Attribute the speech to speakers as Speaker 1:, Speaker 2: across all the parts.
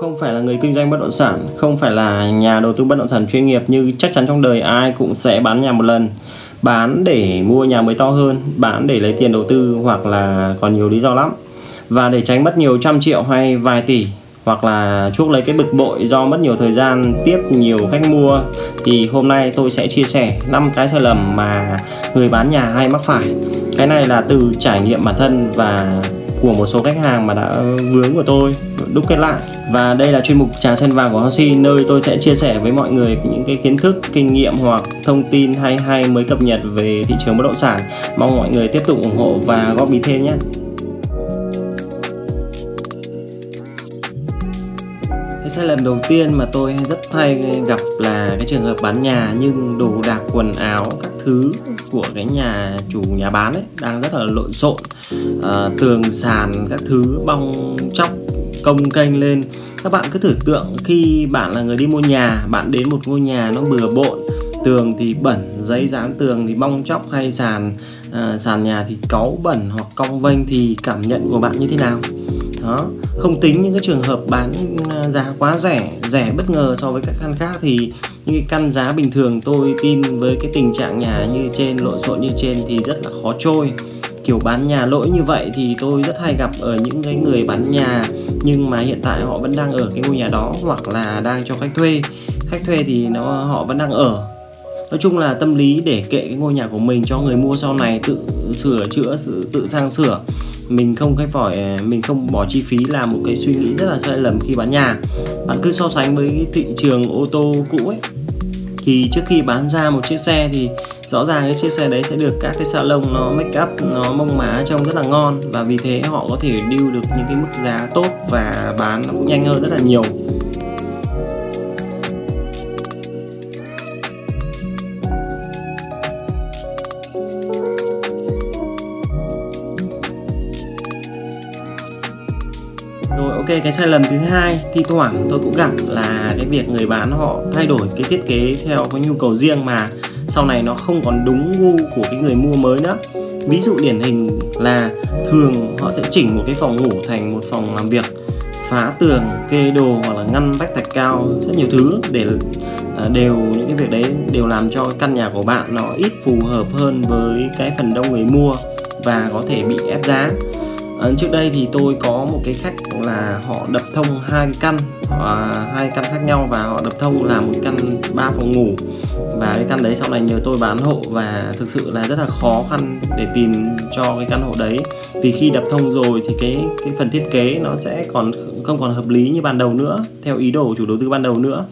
Speaker 1: Không phải là người kinh doanh bất động sản, không phải là nhà đầu tư bất động sản chuyên nghiệp như chắc chắn trong đời ai cũng sẽ bán nhà một lần. Bán để mua nhà mới to hơn, bán để lấy tiền đầu tư hoặc là còn nhiều lý do lắm. Và để tránh mất nhiều trăm triệu hay vài tỷ hoặc là chuốc lấy cái bực bội do mất nhiều thời gian tiếp nhiều khách mua thì hôm nay tôi sẽ chia sẻ 5 cái sai lầm mà người bán nhà hay mắc phải. Cái này là từ trải nghiệm bản thân và của một số khách hàng mà đã vướng của tôi, đúc kết lại. Và đây là chuyên mục trà sen vàng của Hoshi nơi tôi sẽ chia sẻ với mọi người những cái kiến thức, kinh nghiệm hoặc thông tin hay hay mới cập nhật về thị trường bất động sản. Mong mọi người tiếp tục ủng hộ và góp ý thêm nhé. Cái sai lầm đầu tiên mà tôi rất hay gặp là cái trường hợp bán nhà nhưng đồ đạc quần áo các thứ của cái nhà chủ nhà bán ấy đang rất là lộn xộn. À, tường sàn các thứ bong chóc công kênh lên. Các bạn cứ thử tượng khi bạn là người đi mua nhà bạn đến một ngôi nhà nó bừa bộn tường thì bẩn giấy dán tường thì bong chóc hay sàn uh, sàn nhà thì cáu bẩn hoặc cong vênh thì cảm nhận của bạn như thế nào? Đó không tính những cái trường hợp bán à, giá quá rẻ rẻ bất ngờ so với các căn khác thì những cái căn giá bình thường tôi tin với cái tình trạng nhà như trên, lộn xộn như trên thì rất là khó trôi. Kiểu bán nhà lỗi như vậy thì tôi rất hay gặp ở những cái người bán nhà nhưng mà hiện tại họ vẫn đang ở cái ngôi nhà đó hoặc là đang cho khách thuê. Khách thuê thì nó, họ vẫn đang ở. Nói chung là tâm lý để kệ cái ngôi nhà của mình cho người mua sau này tự sửa chữa tự sang sửa mình không cái phải à, mình không bỏ chi phí là một cái suy nghĩ rất là sai lầm khi bán nhà. Bạn cứ so sánh với cái thị trường ô tô cũ ấy, thì trước khi bán ra một chiếc xe thì rõ ràng cái chiếc xe đấy sẽ được các cái salon nó make up, nó mông má trông rất là ngon và vì thế họ có thể deal được những cái mức giá tốt và bán nó cũng nhanh hơn rất là nhiều. Cái sai lầm thứ hai, thi thoảng tôi cũng gặp là cái việc người bán họ thay đổi cái thiết kế theo cái nhu cầu riêng mà sau này nó không còn đúng gu của cái người mua mới nữa. Ví dụ điển hình là thường họ sẽ chỉnh một cái phòng ngủ thành một phòng làm việc, phá tường, kê đồ hoặc là ngăn vách thạch cao, rất nhiều thứ để à, đều những cái việc đấy đều làm cho căn nhà của bạn nó ít phù hợp hơn với cái phần đông người mua và có thể bị ép giá à, trước đây thì tôi có một cái khách là họ đập thông hai căn à, hai căn khác nhau và họ đập thông là một căn ba phòng ngủ. Và cái căn đấy sau này nhờ tôi bán hộ và thực sự là rất là khó khăn để tìm cho cái căn hộ đấy. Vì khi đập thông rồi thì cái cái phần thiết kế nó sẽ còn không còn hợp lý như ban đầu nữa theo ý đồ chủ đầu tư ban đầu nữa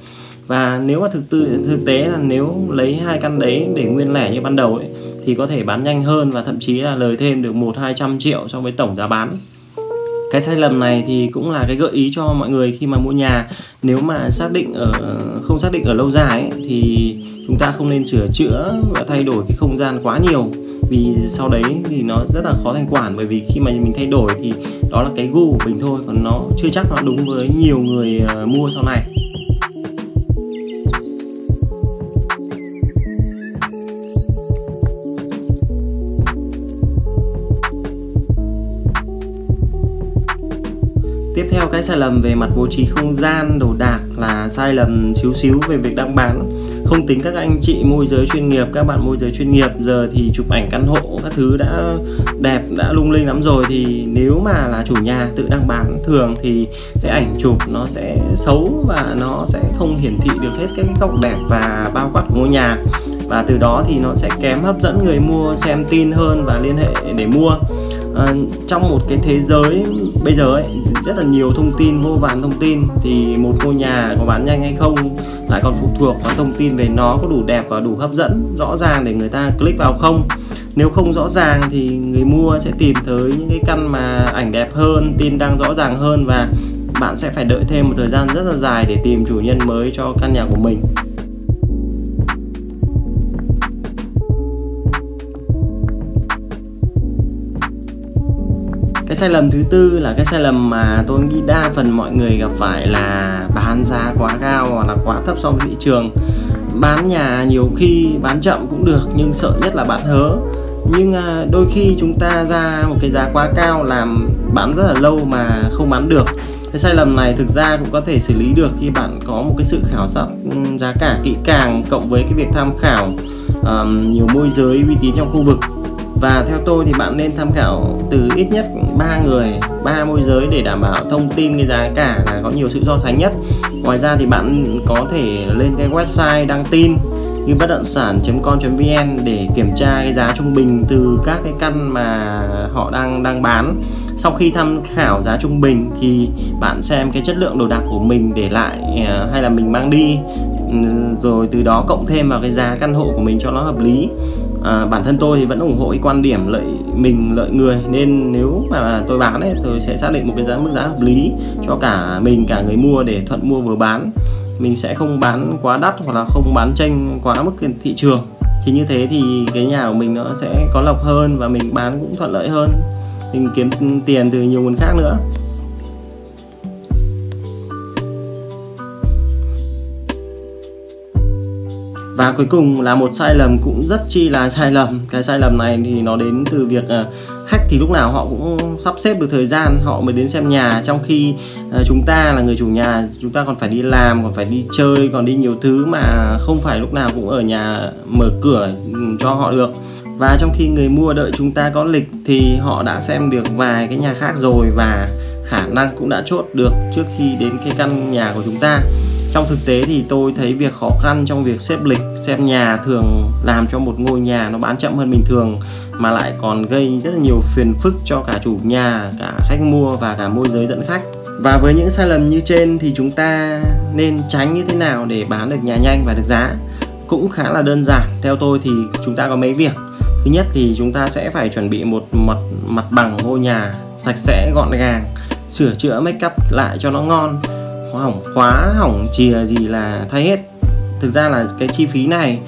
Speaker 1: và nếu mà thực tư thực tế là nếu lấy hai căn đấy để nguyên lẻ như ban đầu ấy thì có thể bán nhanh hơn và thậm chí là lời thêm được một hai trăm triệu so với tổng giá bán. Cái sai lầm này thì cũng là cái gợi ý cho mọi người khi mà mua nhà. Nếu mà xác định ở không xác định ở lâu dài ấy, thì chúng ta không nên sửa chữa và thay đổi cái không gian quá nhiều. Vì sau đấy thì nó rất là khó thanh quản bởi vì khi mà mình thay đổi thì đó là cái gu của mình thôi còn nó chưa chắc nó đúng với nhiều người ờ, mua sau này. Tiếp theo cái sai lầm về mặt bố trí không gian, đồ đạc là sai lầm xíu xíu về việc đăng bán. Không tính các anh chị môi giới chuyên nghiệp, các bạn môi giới chuyên nghiệp giờ thì chụp ảnh căn hộ các thứ đã đẹp, đã lung linh lắm rồi Thì nếu mà là chủ nhà tự đăng bán thường thì cái ảnh chụp nó sẽ xấu và nó sẽ không hiển thị được hết cái góc đẹp và bao quát của ngôi nhà. Và từ đó thì nó sẽ kém hấp dẫn người mua xem tin hơn và liên hệ để mua à, trong một cái thế giới bây giờ ấy rất là nhiều thông tin vô vàn thông tin thì một ngôi nhà có bán nhanh hay không lại còn phụ thuộc vào thông tin về nó có đủ đẹp và đủ hấp dẫn rõ ràng để người ta click vào không. Nếu không rõ ràng thì người mua sẽ tìm tới những cái căn mà ảnh đẹp hơn tin đang rõ ràng hơn và bạn sẽ phải đợi thêm một thời gian rất là dài để tìm chủ nhân mới cho căn nhà của mình. Cái sai lầm thứ tư là cái sai lầm mà tôi nghĩ đa phần mọi người gặp phải là bán giá quá cao hoặc là quá thấp so với thị trường. Bán nhà nhiều khi bán chậm cũng được nhưng sợ nhất là bán hớ. Nhưng à, đôi khi chúng ta ra một cái giá quá cao làm bán rất là lâu mà không bán được. Cái sai lầm này thực ra cũng có thể xử lý được khi bạn có một cái sự khảo sát giá cả kỹ càng cộng với cái việc tham khảo um, nhiều môi giới uy tín trong khu vực và theo tôi thì bạn nên tham khảo từ ít nhất ba người, ba môi giới để đảm bảo thông tin cái giá cả là có nhiều sự so sánh nhất. Ngoài ra thì bạn có thể lên cái website đăng tin như bất động sản.com.vn để kiểm tra cái giá trung bình từ các cái căn mà họ đang đang bán. Sau khi tham khảo giá trung bình thì bạn xem cái chất lượng đồ đạc của mình để lại ờ, hay là mình mang đi. Ừ, rồi từ đó cộng thêm vào cái giá căn hộ của mình cho nó hợp lý à, bản thân tôi thì vẫn ủng hộ cái quan điểm lợi mình lợi người. Nên nếu mà tôi bán ấy tôi sẽ xác định một cái giá mức giá hợp lý cho cả mình cả người mua để thuận mua vừa bán. Mình sẽ không bán quá đắt hoặc là không bán tranh quá mức thị trường. Thì như thế thì cái nhà của mình nó sẽ có lộc hơn và mình bán cũng thuận lợi hơn. Mình kiếm tiền từ nhiều nguồn khác nữa. Và cuối cùng là một sai lầm cũng rất chi là sai lầm. Cái sai lầm này thì nó đến từ việc ờ, khách thì lúc nào họ cũng sắp xếp được thời gian, họ mới đến xem nhà. Trong khi ờ, chúng ta là người chủ nhà, chúng ta còn phải đi làm, còn phải đi chơi, còn đi nhiều thứ mà không phải lúc nào cũng ở nhà mở cửa ừ, cho họ được. Và trong khi người mua đợi chúng ta có lịch thì họ đã xem được vài cái nhà khác rồi và khả năng cũng đã chốt được trước khi đến cái căn nhà của chúng ta trong thực tế thì tôi thấy việc khó khăn trong việc xếp lịch xem nhà thường làm cho một ngôi nhà nó bán chậm hơn bình thường, mà lại còn gây rất là nhiều phiền phức cho cả chủ nhà, cả khách mua và cả môi giới dẫn khách. Và với những sai lầm như trên thì chúng ta nên tránh như thế nào để bán được nhà nhanh và được giá? Cũng khá là đơn giản, theo tôi thì chúng ta có mấy việc. Thứ nhất thì chúng ta sẽ phải chuẩn bị một mặt mặt bằng ngôi nhà sạch sẽ, gọn gàng, sửa chữa make up lại cho nó ngon hỏng khóa, hỏng chìa gì là thay hết. Thực ra là cái chi phí này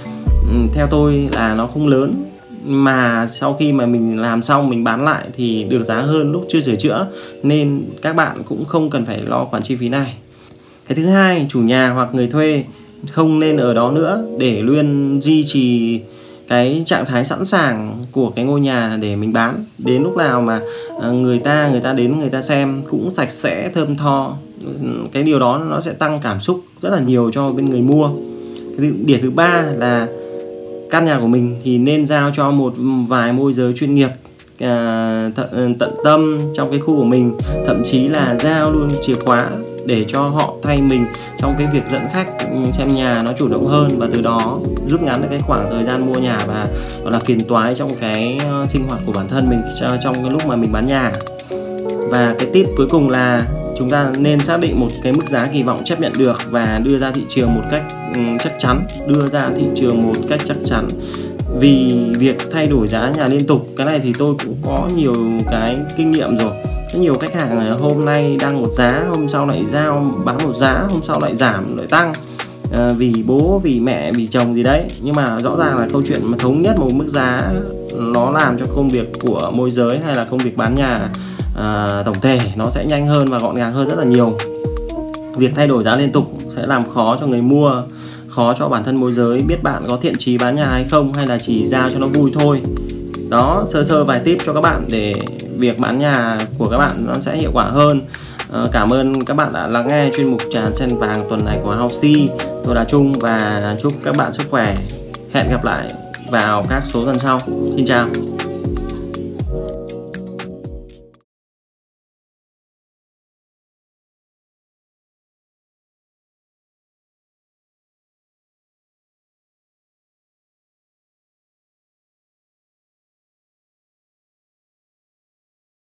Speaker 1: ừ, theo tôi là nó không lớn. Mà sau khi mà mình làm xong, mình bán lại thì được giá hơn lúc chưa sửa chữa. Nên các bạn cũng không cần phải lo khoản chi phí này. Cái thứ hai, chủ nhà hoặc người thuê không nên ở đó nữa để luôn duy trì cái trạng thái sẵn sàng của cái ngôi nhà để mình bán. Đến lúc nào mà à, người ta người ta đến, người ta xem cũng sạch sẽ, thơm tho, cái điều đó nó sẽ tăng cảm xúc rất là nhiều cho bên người mua. Cái điểm thứ ba là căn nhà của mình thì nên giao cho một vài môi giới chuyên nghiệp à, th- ừ, tận tâm trong cái khu của mình thậm chí là giao luôn chìa khóa để cho họ thay mình trong cái việc dẫn khách ừ, xem nhà nó chủ động hơn. Và từ đó rút ngắn được cái khoảng thời gian mua nhà và gọi là phiền toái trong cái ờ, sinh hoạt của bản thân mình trong cái lúc mà mình bán nhà. Và cái tip cuối cùng là chúng ta nên xác định một cái mức giá kỳ vọng chấp nhận được và đưa ra thị trường một cách ừ, chắc chắn đưa ra thị trường một cách chắc chắn vì việc thay đổi giá nhà liên tục cái này thì tôi cũng có nhiều cái kinh nghiệm rồi. Có nhiều khách hàng hôm nay đăng một giá hôm sau lại giao bán một giá hôm sau lại giảm lại tăng. À, vì bố vì mẹ vì chồng gì đấy. Nhưng mà rõ ràng là câu chuyện mà thống nhất một mức giá nó làm cho công việc của môi giới hay là công việc bán nhà à, tổng thể nó sẽ nhanh hơn và gọn gàng hơn rất là nhiều. Việc thay đổi giá liên tục sẽ làm khó cho người mua khó cho bản thân môi giới biết bạn có thiện trí bán nhà hay không hay là chỉ giao cho nó vui thôi. Đó sơ sơ vài tip cho các bạn để việc bán nhà của các bạn nó sẽ hiệu quả hơn. À, cảm ơn các bạn đã lắng nghe chuyên mục trà sen vàng tuần này của Housey tôi là Trung và chúc các bạn sức khỏe. Hẹn gặp lại vào các số tuần sau. Xin chào.